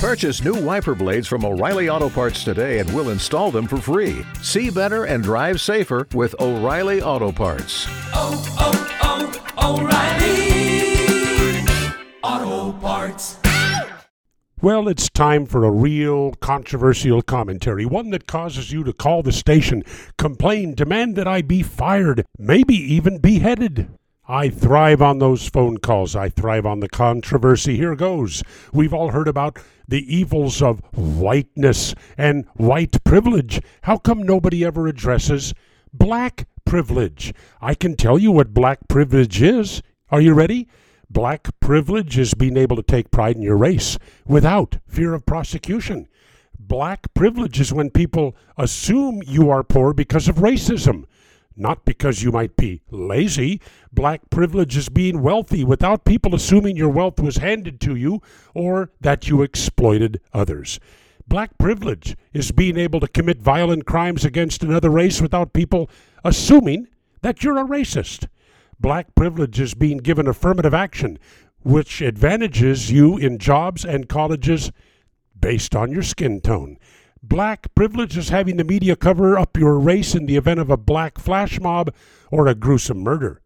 Purchase new wiper blades from O'Reilly Auto Parts today and we'll install them for free. See better and drive safer with O'Reilly Auto Parts. oh, oh, oh, O'Reilly Auto Parts. Well, it's time for a real controversial commentary, one that causes you to call the station, complain, demand that I be fired, maybe even beheaded. I thrive on those phone calls. I thrive on the controversy. Here goes. We've all heard about the evils of whiteness and white privilege. How come nobody ever addresses black privilege? I can tell you what black privilege is. Are you ready? Black privilege is being able to take pride in your race without fear of prosecution. Black privilege is when people assume you are poor because of racism, not because you might be lazy. Black privilege is being wealthy without people assuming your wealth was handed to you or that you exploited others. Black privilege is being able to commit violent crimes against another race without people assuming that you're a racist. Black privilege is being given affirmative action, which advantages you in jobs and colleges based on your skin tone. Black privilege is having the media cover up your race in the event of a black flash mob or a gruesome murder.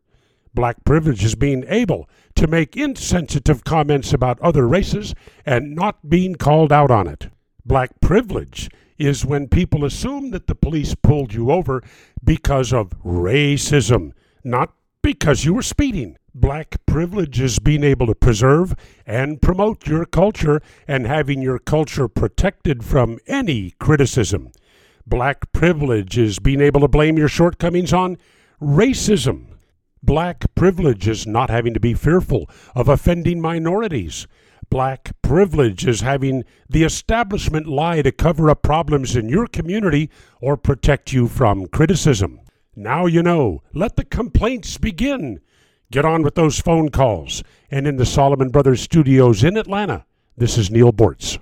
Black privilege is being able to make insensitive comments about other races and not being called out on it. Black privilege is when people assume that the police pulled you over because of racism, not because you were speeding. Black privilege is being able to preserve and promote your culture and having your culture protected from any criticism. Black privilege is being able to blame your shortcomings on racism. Black privilege is not having to be fearful of offending minorities. Black privilege is having the establishment lie to cover up problems in your community or protect you from criticism. Now you know. Let the complaints begin. Get on with those phone calls. And in the Solomon Brothers studios in Atlanta, this is Neal Boortz.